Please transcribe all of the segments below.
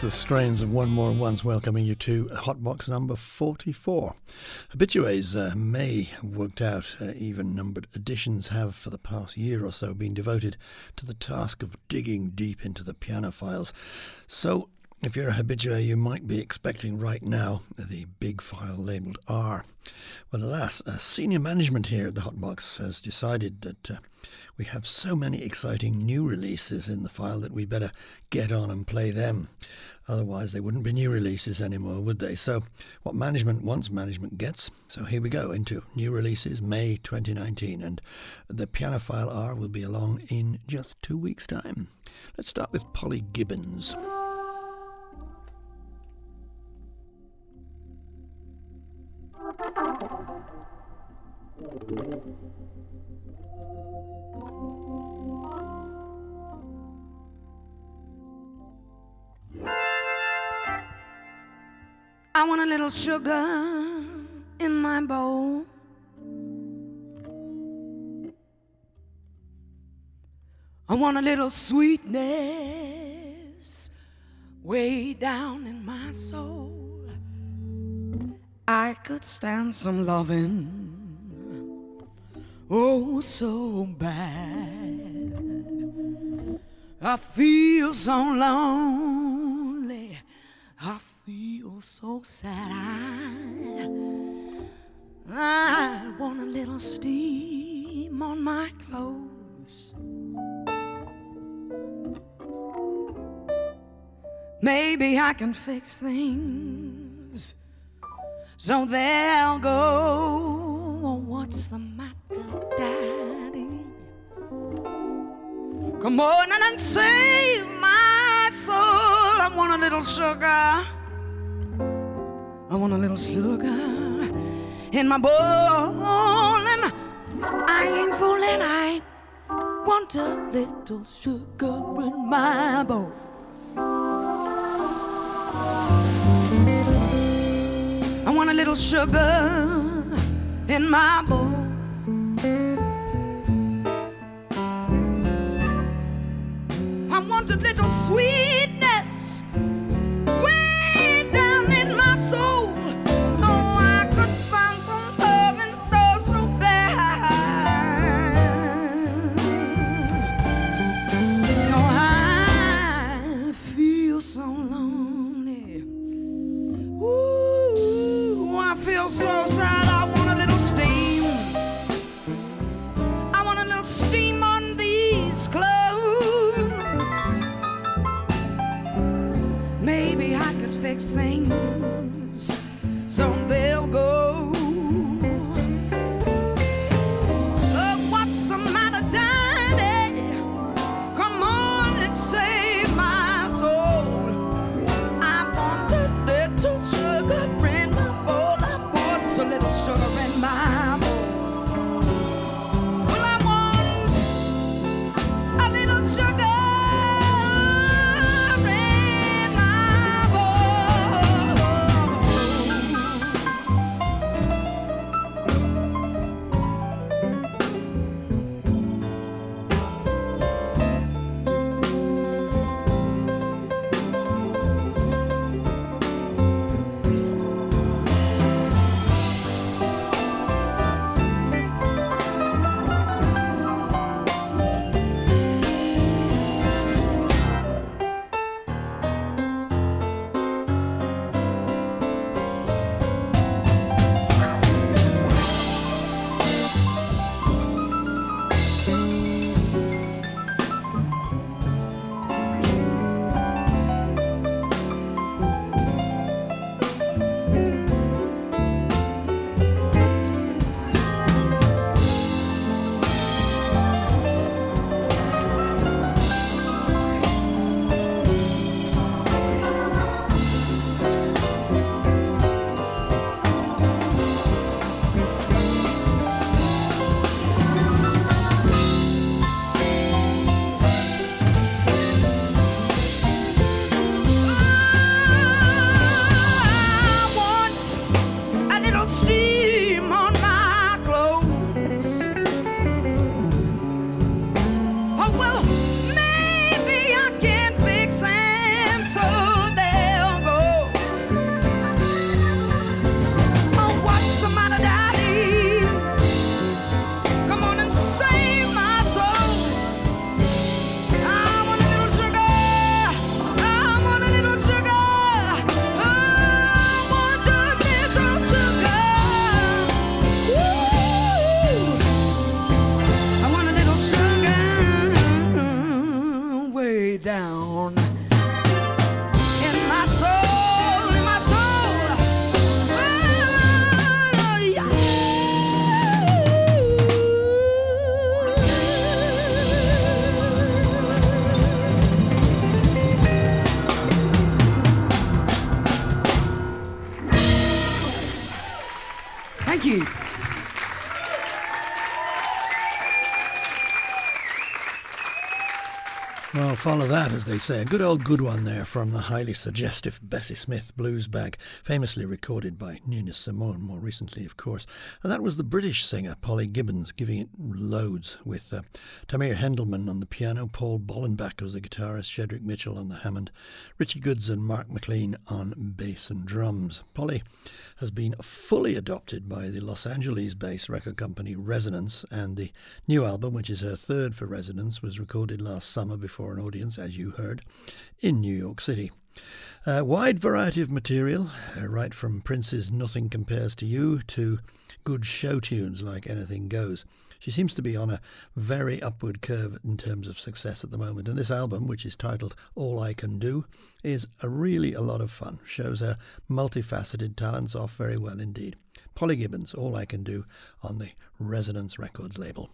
the strains of One More Once welcoming you to Hotbox number 44. Habitués uh, may have worked out, uh, even numbered editions have for the past year or so been devoted to the task of digging deep into the piano files. So if you're a habitué, you might be expecting right now the big file labelled R. Well, alas, uh, senior management here at the Hotbox has decided that uh, we have so many exciting new releases in the file that we better get on and play them. Otherwise, they wouldn't be new releases anymore, would they? So, what management wants, management gets. So, here we go into new releases, May 2019, and the piano file R will be along in just two weeks' time. Let's start with Polly Gibbons. I want a little sugar in my bowl. I want a little sweetness way down in my soul. I could stand some loving, oh, so bad. I feel so lonely. I so sad. I, I want a little steam on my clothes. Maybe I can fix things so they'll go. Oh, what's the matter, Daddy? Come on and save my soul. I want a little sugar. I want a little sugar in my bowl. And I ain't fooling, I want a little sugar in my bowl. I want a little sugar in my bowl. I want a little sweetness little sugar in my that, as they say. A good old good one there from the highly suggestive Bessie Smith blues bag, famously recorded by Nina Simone, more recently, of course. And that was the British singer Polly Gibbons giving it loads with uh, Tamir Hendelman on the piano, Paul Bollenback as the guitarist, Shedrick Mitchell on the Hammond, Richie Goods and Mark McLean on bass and drums. Polly has been fully adopted by the Los Angeles based record company Resonance, and the new album, which is her third for Resonance, was recorded last summer before an audience, as you heard, in New York City. A wide variety of material, uh, right from Prince's Nothing Compares to You to good show tunes like Anything Goes. She seems to be on a very upward curve in terms of success at the moment. And this album, which is titled All I Can Do, is a really a lot of fun. Shows her multifaceted talents off very well indeed. Polly Gibbons, All I Can Do, on the Resonance Records label.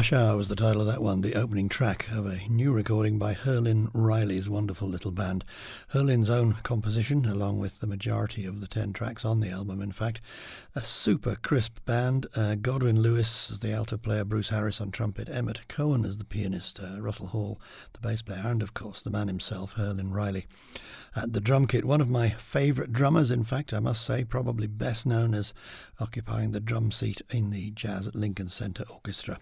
Rush Hour was the title of that one, the opening track of a new recording by Herlin Riley's wonderful little band. Herlin's own composition, along with the majority of the 10 tracks on the album, in fact. A super crisp band. Uh, Godwin Louis as the alto player, Bruce Harris on trumpet, Emmett Cohen as the pianist, uh, Russell Hall, the bass player, and of course the man himself, Herlin Riley. At the drum kit, one of my favourite drummers, in fact, I must say, probably best known as occupying the drum seat in the Jazz at Lincoln Center Orchestra.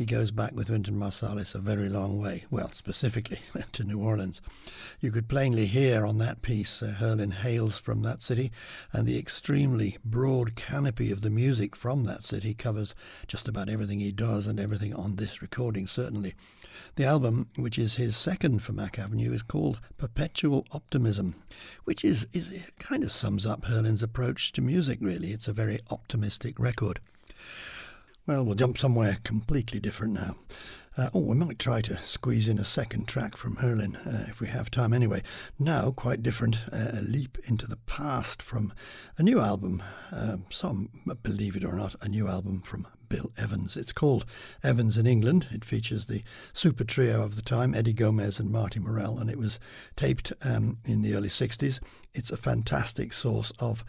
He goes back with Wynton Marsalis a very long way, well, specifically to New Orleans. You could plainly hear on that piece uh, Herlin hails from that city, and the extremely broad canopy of the music from that city covers just about everything he does and everything on this recording, certainly. The album, which is his second for Mack Avenue, is called Perpetual Optimism, which is, is kind of sums up Herlin's approach to music, really. It's a very optimistic record. Well, we'll jump somewhere completely different now. Uh, oh, we might try to squeeze in a second track from Herlin uh, if we have time anyway. Now, quite different, uh, a leap into the past from a new album. Um, some believe it or not, a new album from Bill Evans. It's called Evans in England. It features the super trio of the time, Eddie Gomez and Marty Morell, and it was taped um, in the early 60s. It's a fantastic source of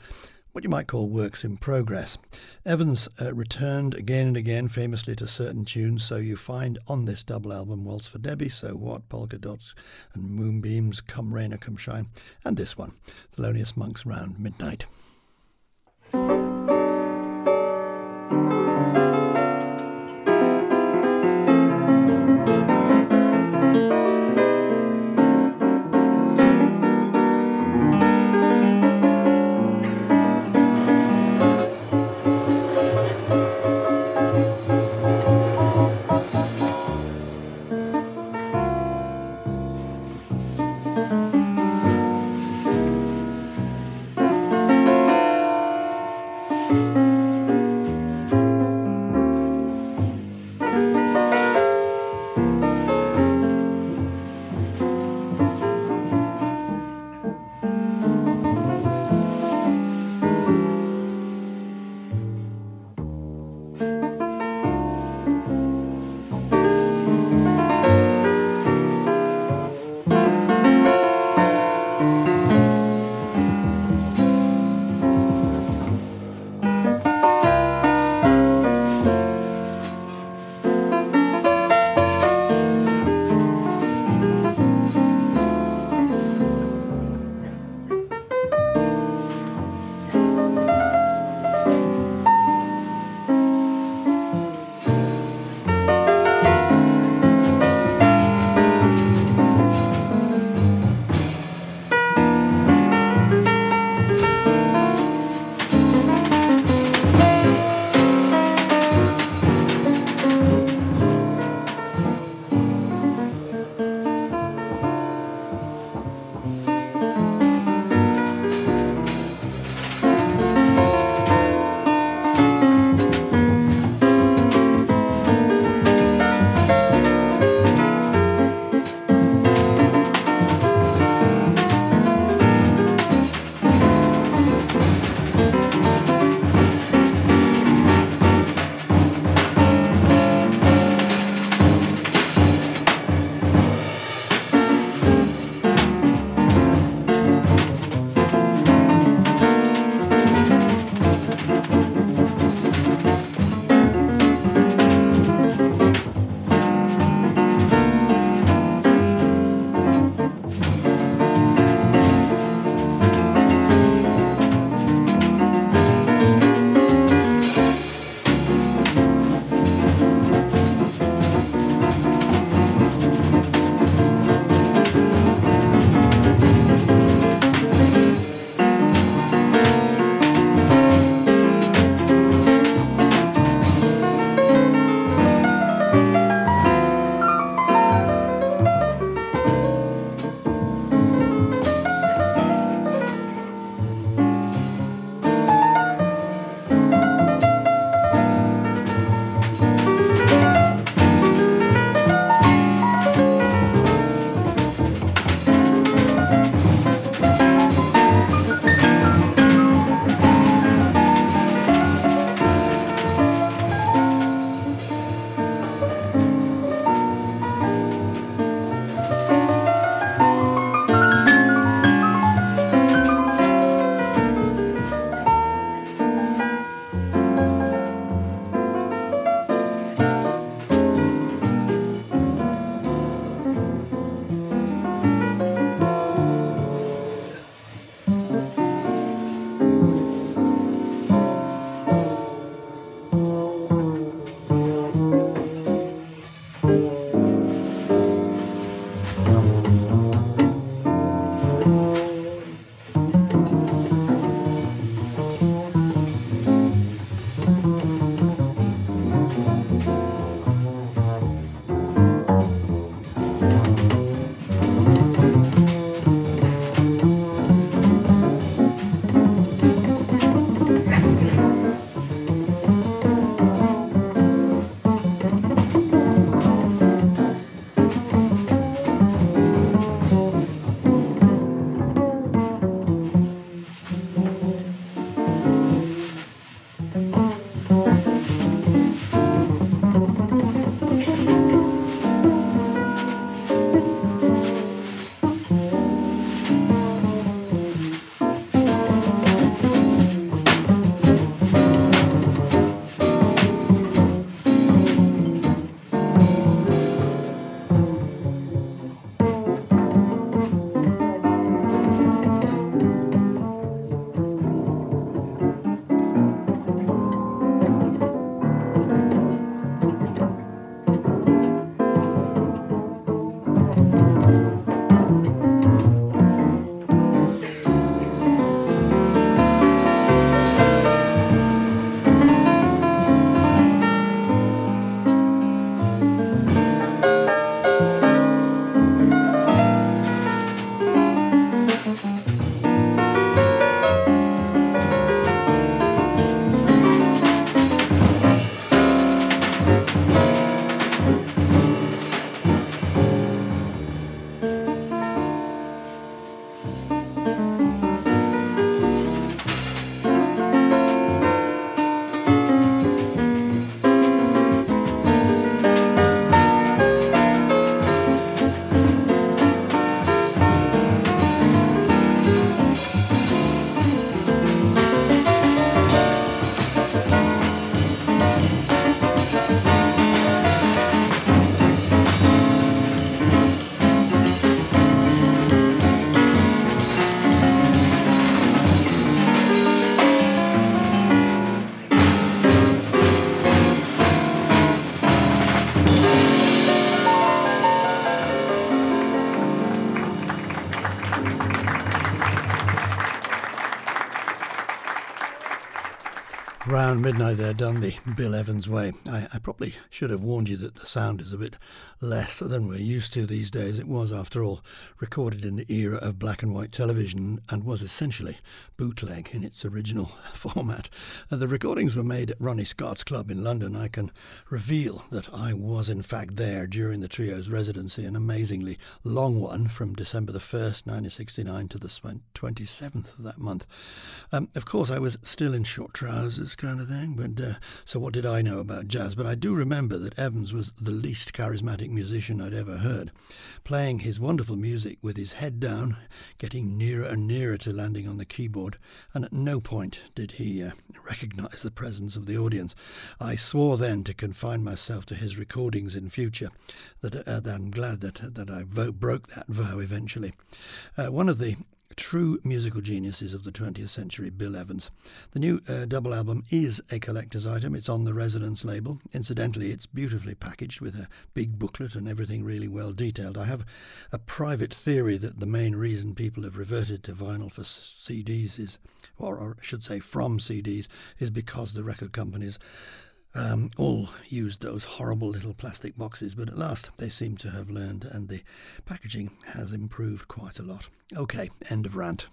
what you might call works in progress. Evans uh, returned again and again famously to certain tunes, so you find on this double album Waltz for Debby, So What, Polka Dots and Moonbeams, Come Rain or Come Shine, and this one, Thelonious Monk's Round Midnight. Round midnight there, done the Bill Evans way. I, I, probably should have warned you that the sound is a bit less than we're used to these days. It was, after all, recorded in the era of black and white television and was essentially bootleg in its original format. Uh, the recordings were made at Ronnie Scott's Club in London. I can reveal that I was, in fact, there during the trio's residency, an amazingly long one from December the 1st, 1969 to the 27th of that month. Um, of course, I was still in short trousers kind of thing. But uh, so, what did I know about jazz? But I do remember that Evans was the least charismatic musician I'd ever heard, playing his wonderful music with his head down, getting nearer and nearer to landing on the keyboard, and at no point did he uh, recognize the presence of the audience. I swore then to confine myself to his recordings in future. That, uh, I'm glad that that I broke that vow eventually. Uh, one of the true musical geniuses of the 20th century, Bill Evans. The new uh, double album is a collector's item. It's on the Resonance label. Incidentally, it's beautifully packaged with a big booklet and everything really well detailed. I have a private theory that the main reason people have reverted to vinyl for CDs is, or, or I should say from CDs, is because the record companies um, all used those horrible little plastic boxes, but at last they seem to have learned, and the packaging has improved quite a lot. Okay, end of rant.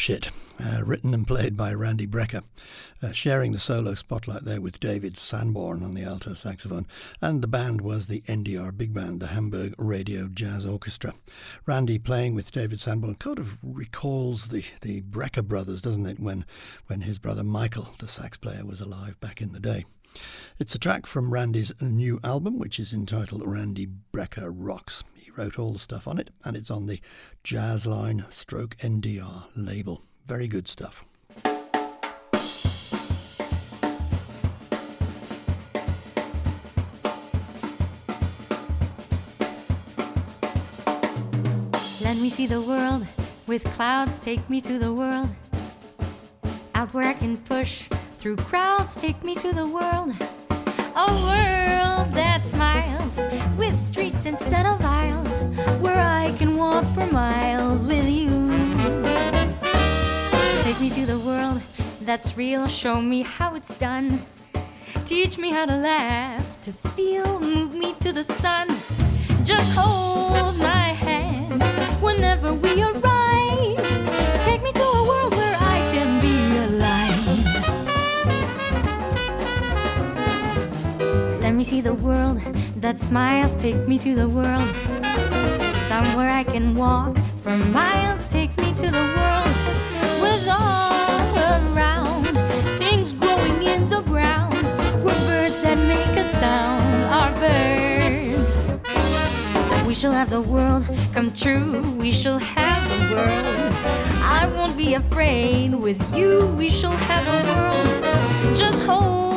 Dipshit, uh, written and played by Randy Brecker, uh, sharing the solo spotlight there with David Sanborn on the alto saxophone. And the band was the NDR Big Band, the Hamburg Radio Jazz Orchestra. Randy playing with David Sanborn kind of recalls the, the Brecker brothers, doesn't it, when, when his brother Michael, the sax player, was alive back in the day. It's a track from Randy's new album, which is entitled Randy Brecker Rocks. He wrote all the stuff on it, and it's on the Jazzline Stroke NDR label. Very good stuff. Let me see the world with clouds, take me to the world. Out where I can push through crowds, take me to the world. A world that smiles with streets instead of aisles, where I can walk for miles with you. Take me to the world that's real, show me how it's done. Teach me how to laugh, to feel, move me to the sun. Just hold my hand whenever we arrive. Me see the world that smiles. Take me to the world. Somewhere I can walk for miles. Take me to the world with all around things growing in the ground. Where birds that make a sound are birds. We shall have the world come true. We shall have the world. I won't be afraid. With you, we shall have the world. Just hold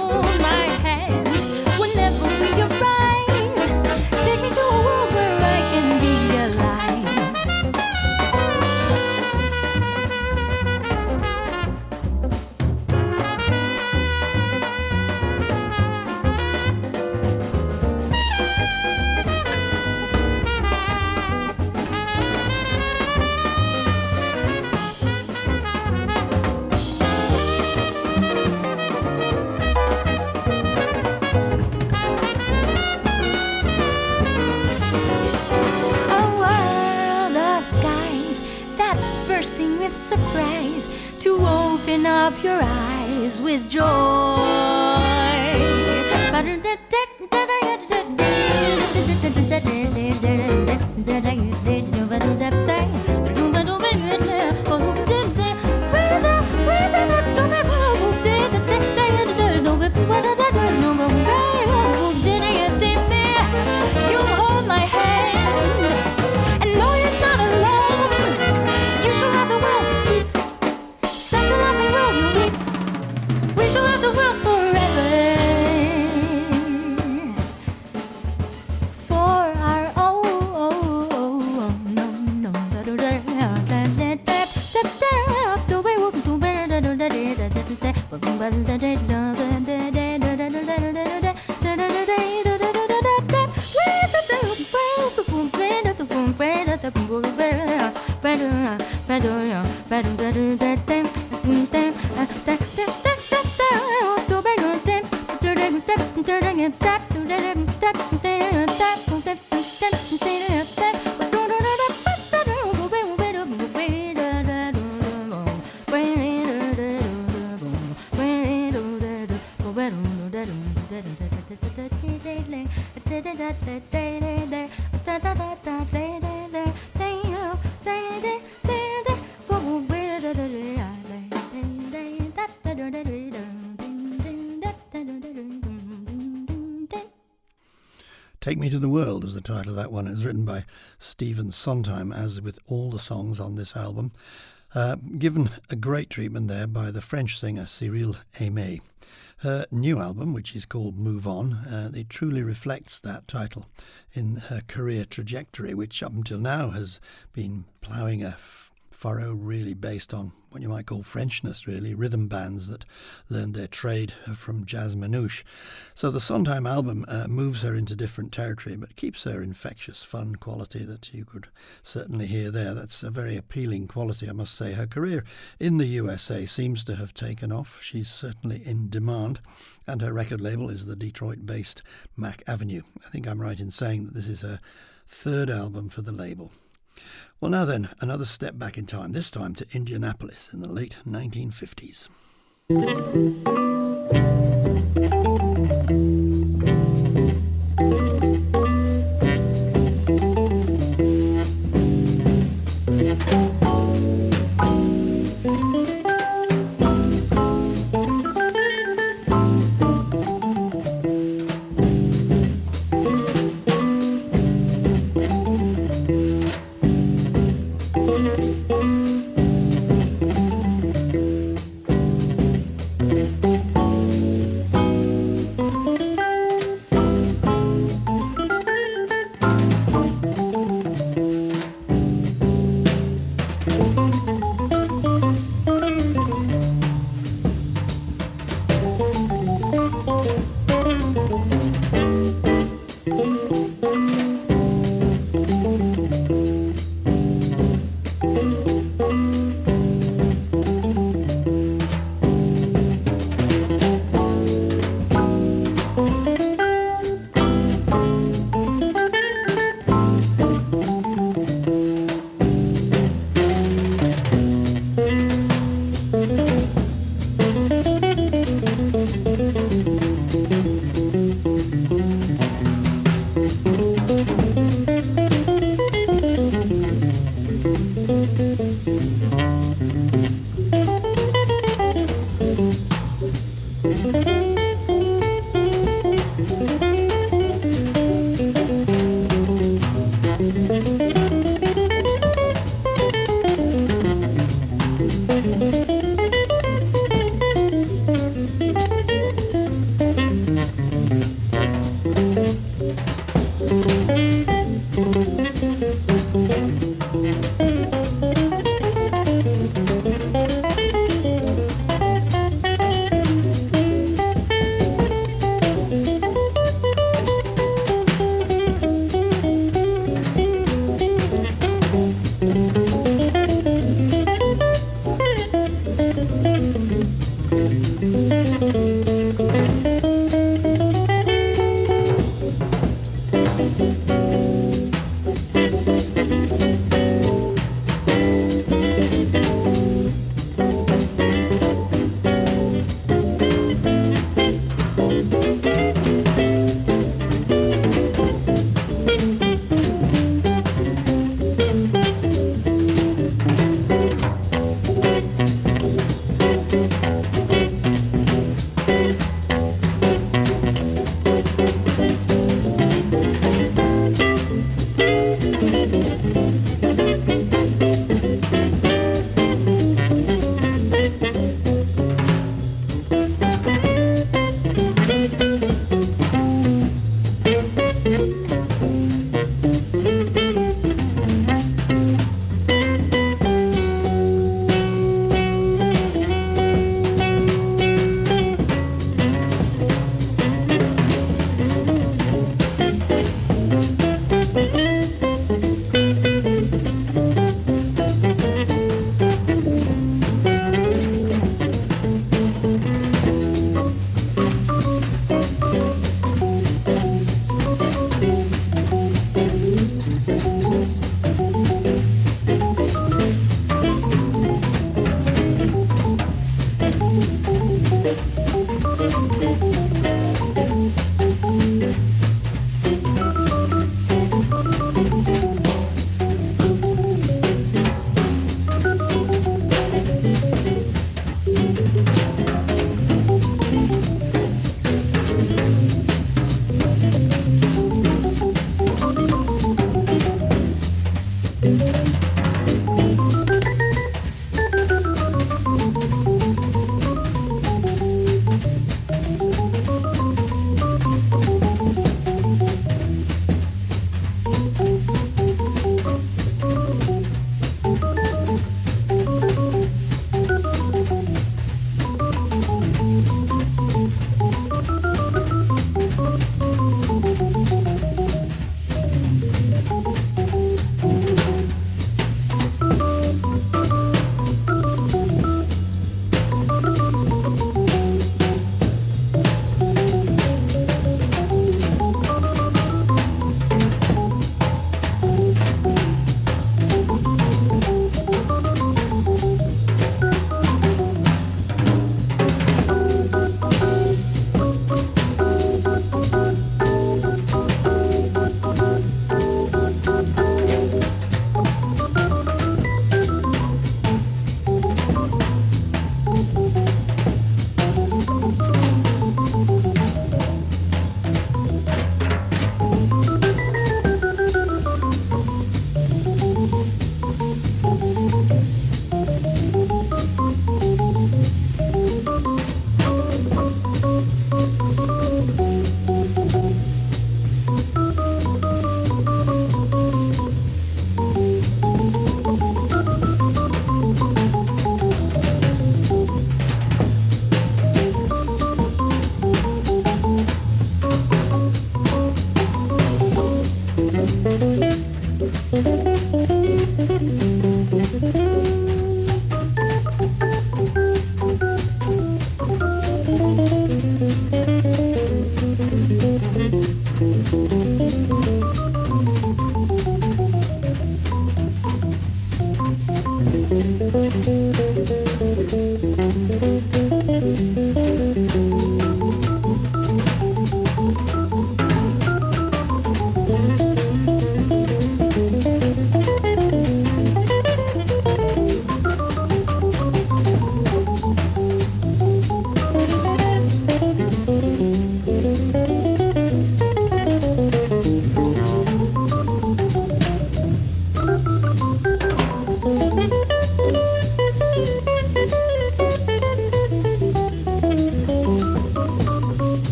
with joy. World was the title of that one. It was written by Stephen Sondheim, as with all the songs on this album. Uh, given a great treatment there by the French singer Cyrille Aimée. Her new album, which is called Move On, uh, it truly reflects that title in her career trajectory, which up until now has been ploughing a f- furrow really based on what you might call Frenchness, really, rhythm bands that learned their trade from jazz manouche. So the Sondheim album uh, moves her into different territory, but keeps her infectious, fun quality that you could certainly hear there. That's a very appealing quality, I must say. Her career in the USA seems to have taken off. She's certainly in demand, and her record label is the Detroit based Mack Avenue. I think I'm right in saying that this is her third album for the label. Well, now then, another step back in time, this time to Indianapolis in the late 1950s.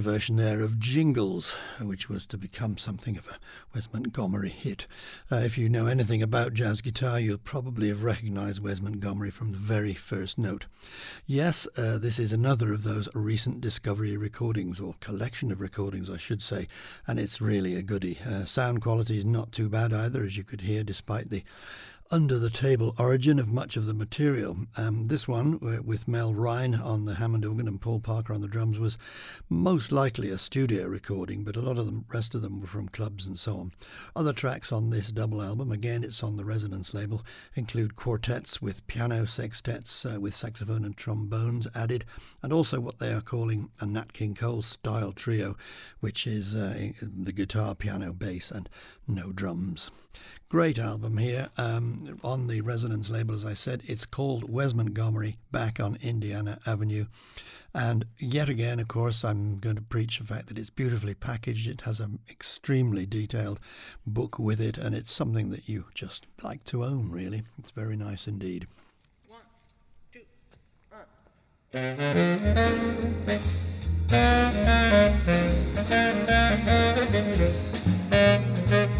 Version there of Jingles, which was to become something of a Wes Montgomery hit. Uh, if you know anything about jazz guitar, you'll probably have recognized Wes Montgomery from the very first note. Yes, uh, this is another of those recent discovery recordings, or collection of recordings, I should say, and it's really a goodie. Uh, sound quality is not too bad either, as you could hear, despite the under the table origin of much of the material. Um, this one, uh, with Mel Rhyne on the Hammond organ and Paul Parker on the drums, was most likely a studio recording, but a lot of the rest of them were from clubs and so on. Other tracks on this double album, again, it's on the Resonance label, include quartets with piano sextets uh, with saxophone and trombones added, and also what they are calling a Nat King Cole style trio, which is uh, the guitar, piano, bass, and no drums. Great album here um, on the Resonance label, as I said. It's called Wes Montgomery Back on Indiana Avenue. And yet again, of course, I'm going to preach the fact that it's beautifully packaged. It has an extremely detailed book with it, and it's something that you just like to own, really. It's very nice indeed. One, two, one.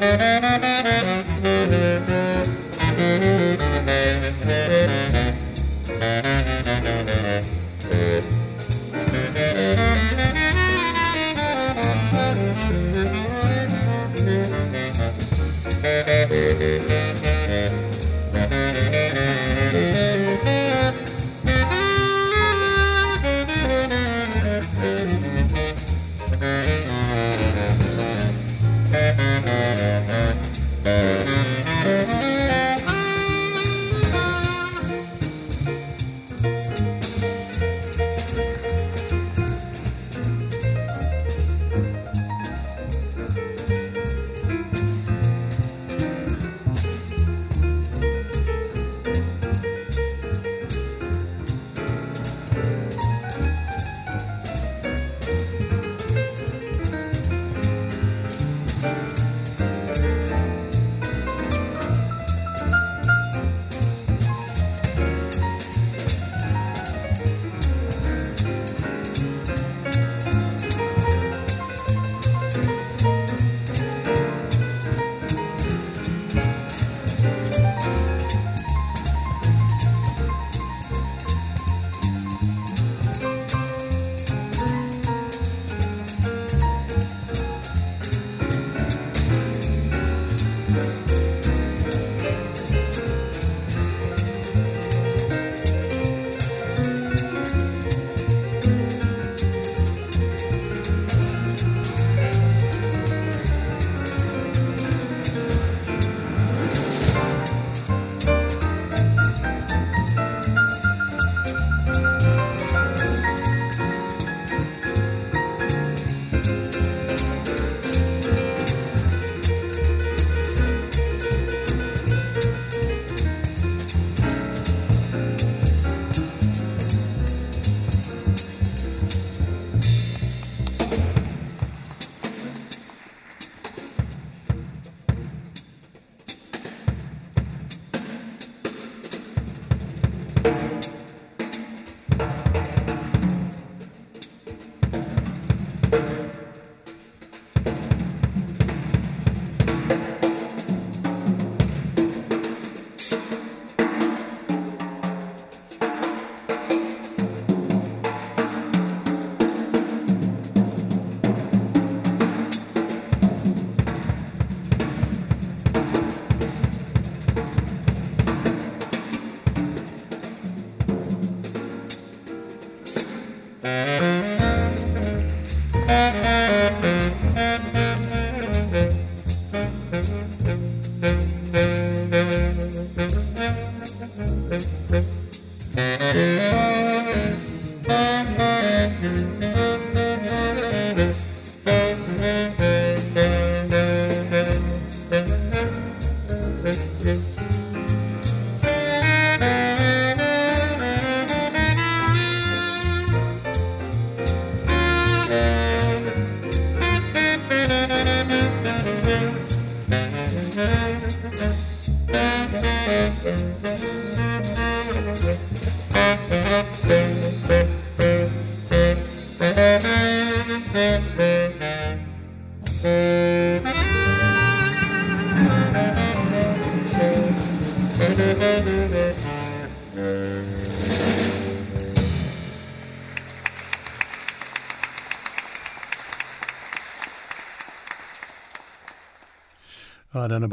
Thank you.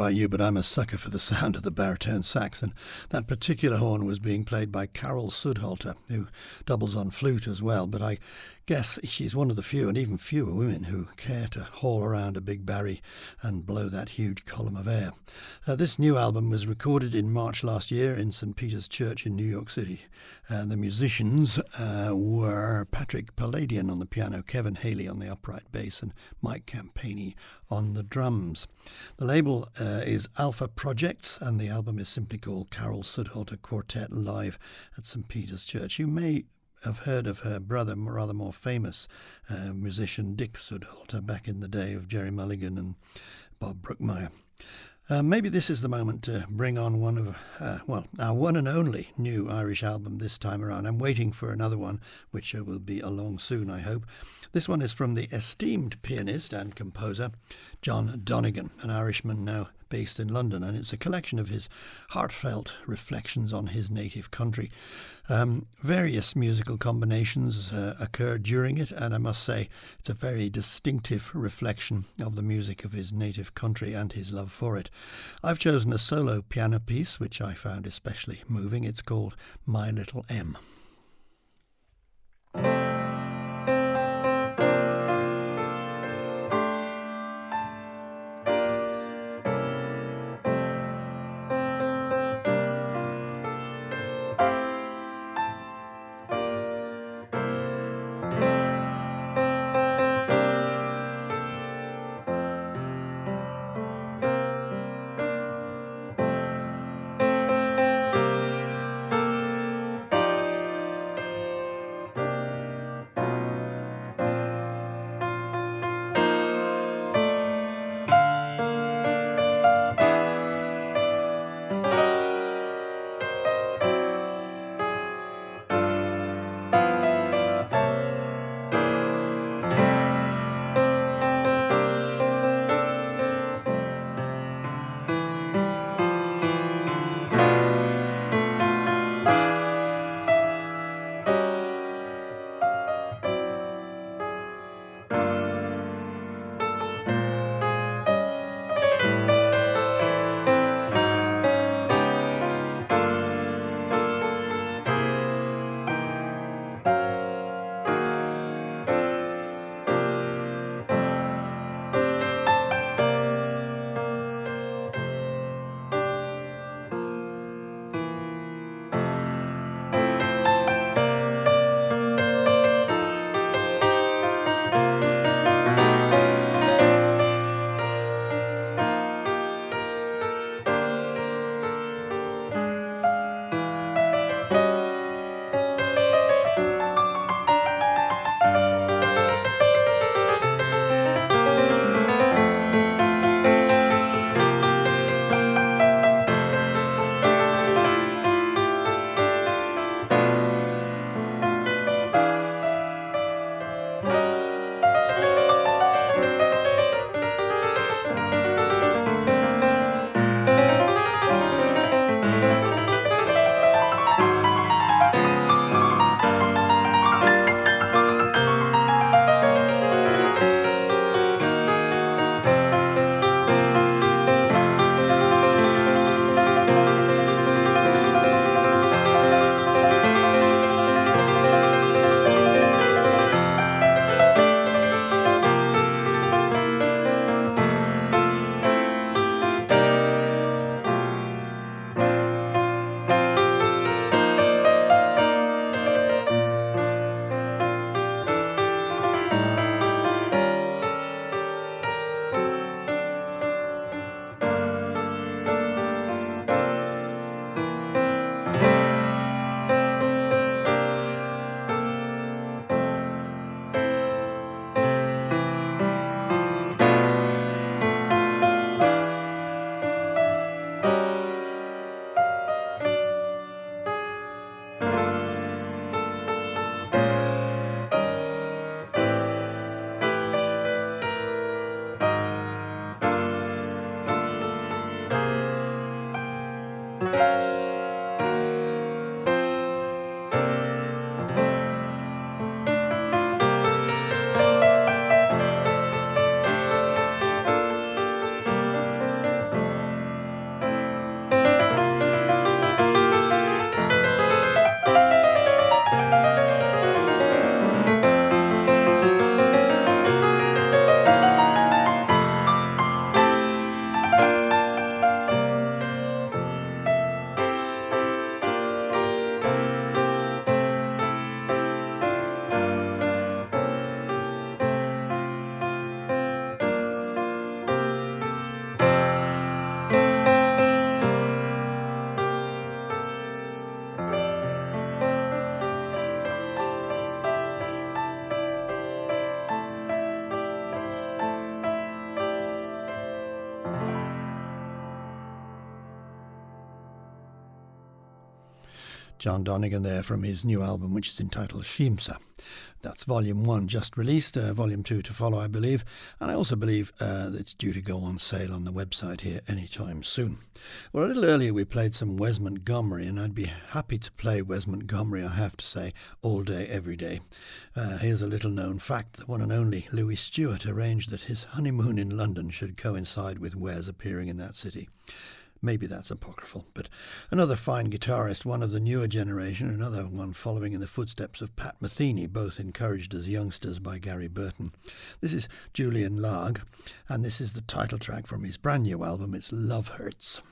About you, but I'm a sucker for the sound of the baritone sax, and that particular horn was being played by Carol Sudhalter, who doubles on flute as well. But I guess she's one of the few, and even fewer women, who care to haul around a big barry and blow that huge column of air. Uh, this new album was recorded in March last year in St. Peter's Church in New York City. And the musicians uh, were Patrick Poladian on the piano, Kevin Haley on the upright bass, and Mike Campenni on the drums. The label uh, is Alfa Projects, and the album is simply called Carol Sudhalter Quartet Live at St. Peter's Church. You may have heard of her brother, rather more famous uh, musician Dick Sudhalter, back in the day of Gerry Mulligan and Bob Brookmeyer. Uh, maybe this is the moment to bring on one of, uh, well, our one and only new Irish album this time around. I'm waiting for another one, which uh, will be along soon, I hope. This one is from the esteemed pianist and composer John Donegan, an Irishman now based in London, and it's a collection of his heartfelt reflections on his native country. Um, various musical combinations uh, occur during it, and I must say it's a very distinctive reflection of the music of his native country and his love for it. I've chosen a solo piano piece, which I found especially moving. It's called My Little M. John Donegan there from his new album, which is entitled Shimsa. That's volume one, just released, uh, volume two to follow, I believe. And I also believe uh, it's due to go on sale on the website here anytime soon. Well, a little earlier we played some Wes Montgomery, and I'd be happy to play Wes Montgomery, I have to say, all day, every day. Uh, here's a little known fact the one and only Louis Stewart arranged that his honeymoon in London should coincide with Wes appearing in that city. Maybe that's apocryphal, but another fine guitarist, one of the newer generation, another one following in the footsteps of Pat Metheny, both encouraged as youngsters by Gary Burton. This is Julian Lage, and this is the title track from his brand new album, It's Love Hurts.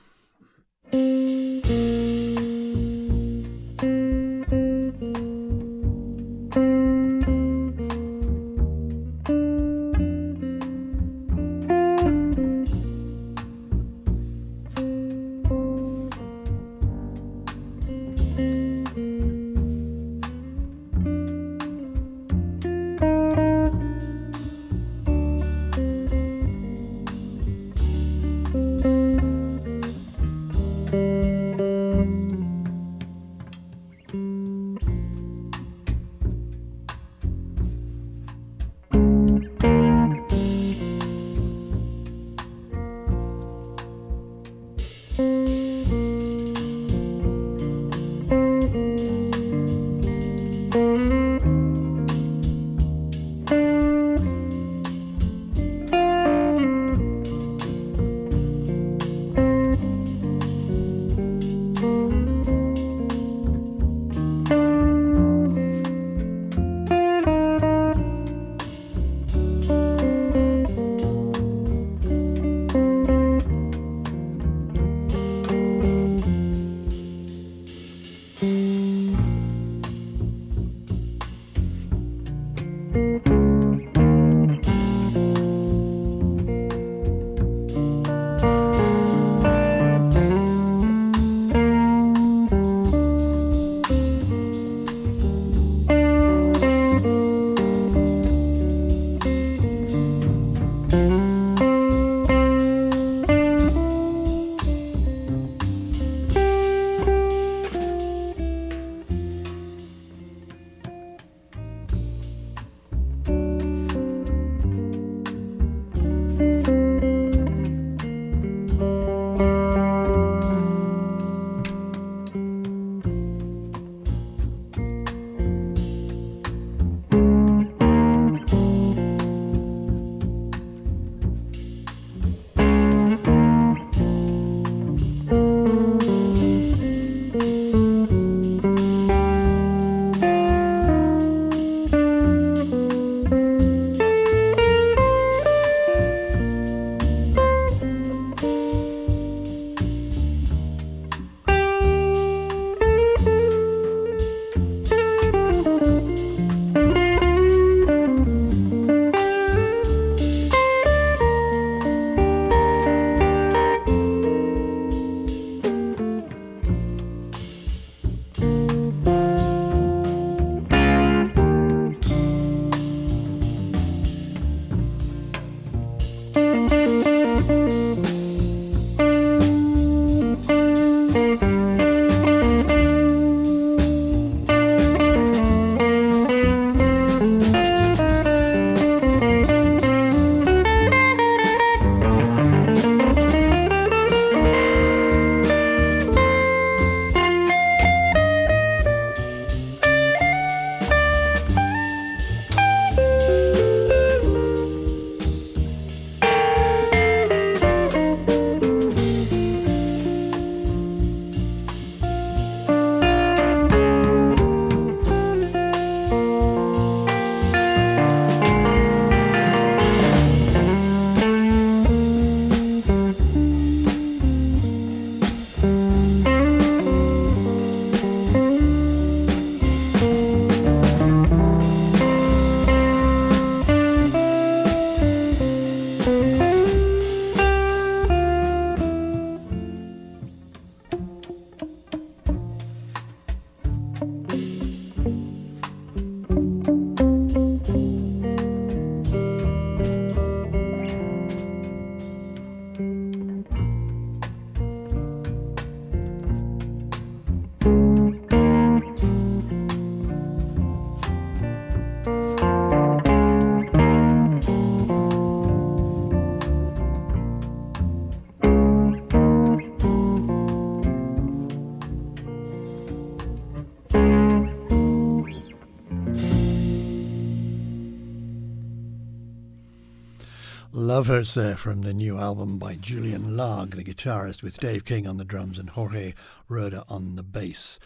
Love Hurts there from the new album by Julian Lage, the guitarist, with Dave King on the drums and Jorge Roeder on the bass.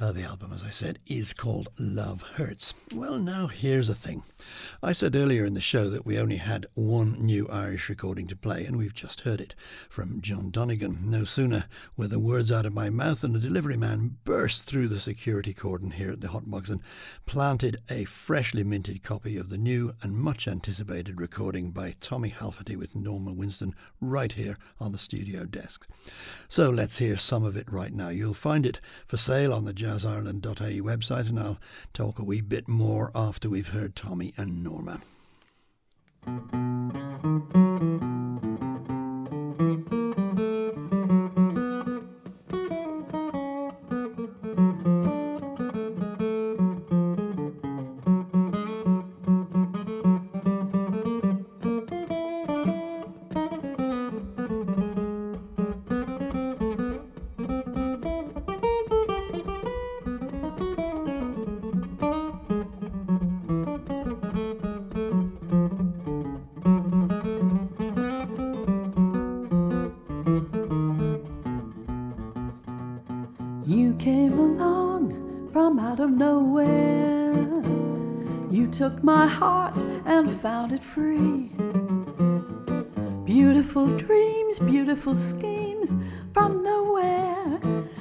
Uh, the album, as I said, is called Love Hurts. Well, now here's a thing. I said earlier in the show that we only had one new Irish recording to play, and we've just heard it from John Donegan. No sooner were the words out of my mouth than the delivery man burst through the security cordon here at the Hotbox and planted a freshly minted copy of the new and much anticipated recording by Tommy Halferty with Norma Winstone right here on the studio desk. So let's hear some of it right now. You'll find it for sale on the jazzireland.ie website, and I'll talk a wee bit more after we've heard Tommy and Norma. Schemes from nowhere,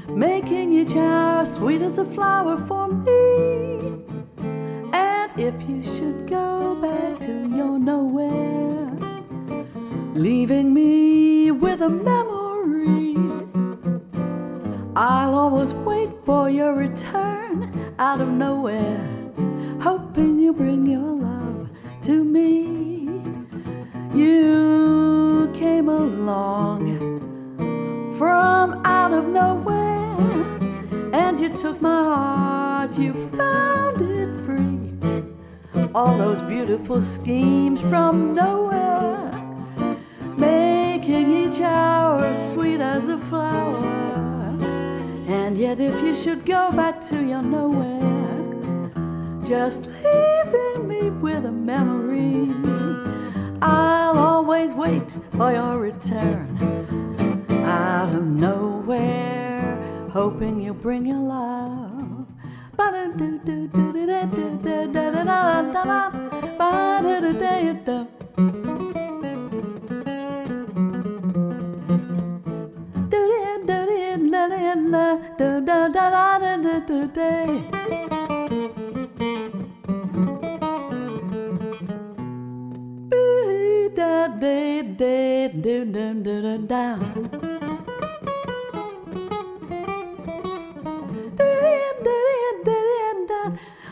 making each hour sweet as a flower for me. And if you should go back to your nowhere, leaving me with a memory, I'll always wait for your return out of nowhere hoping you bring your love to me. You came along from out of nowhere, and you took my heart, you found it free. All those beautiful schemes from nowhere, making each hour sweet as a flower. And yet, if you should go back to your nowhere, just leaving me with a memory. I'll always wait for your return out of nowhere, hoping you'll bring your love.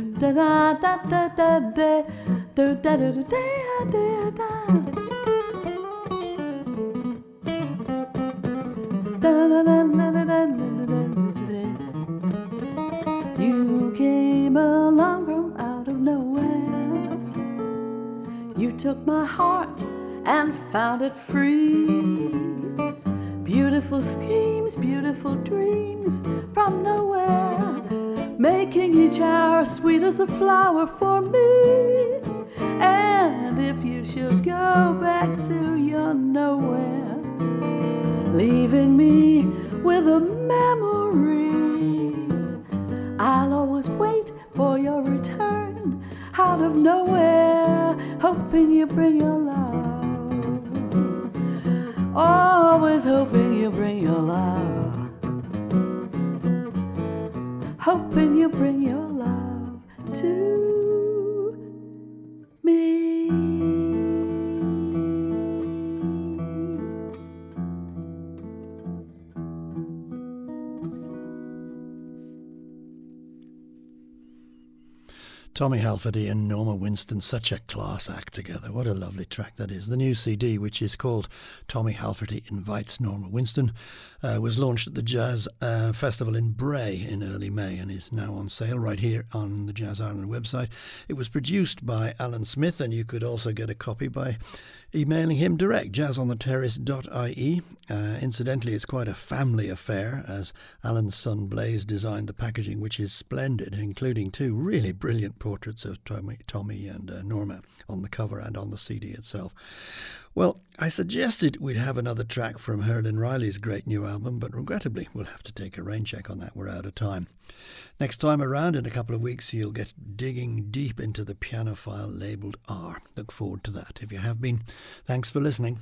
do da da da da da da da da da da You came along from out of nowhere. You took my heart and found it free. Beautiful schemes, beautiful dreams from nowhere, making each hour sweet as a flower for me. And if you should go back to your nowhere, leaving me with a memory, I'll always wait for your return out of nowhere, hoping you bring your Tommy Halferty and Norma Winstone, such a class act together. What a lovely track that is. The new CD, which is called Tommy Halferty Invites Norma Winstone, uh, was launched at the Jazz uh, Festival in Bray in early May and is now on sale right here on the Jazz Ireland website. It was produced by Alan Smith, and you could also get a copy by emailing him direct, jazzontheterrace.ie. Uh, incidentally, it's quite a family affair, as Alan's son Blaze designed the packaging, which is splendid, including two really brilliant portraits of Tommy, Tommy and uh, Norma on the cover and on the CD itself. Well, I suggested we'd have another track from Herlin Riley's great new album, but regrettably we'll have to take a rain check on that. We're out of time. Next time around, in a couple of weeks, you'll get digging deep into the piano file labelled R. Look forward to that. If you have been, thanks for listening.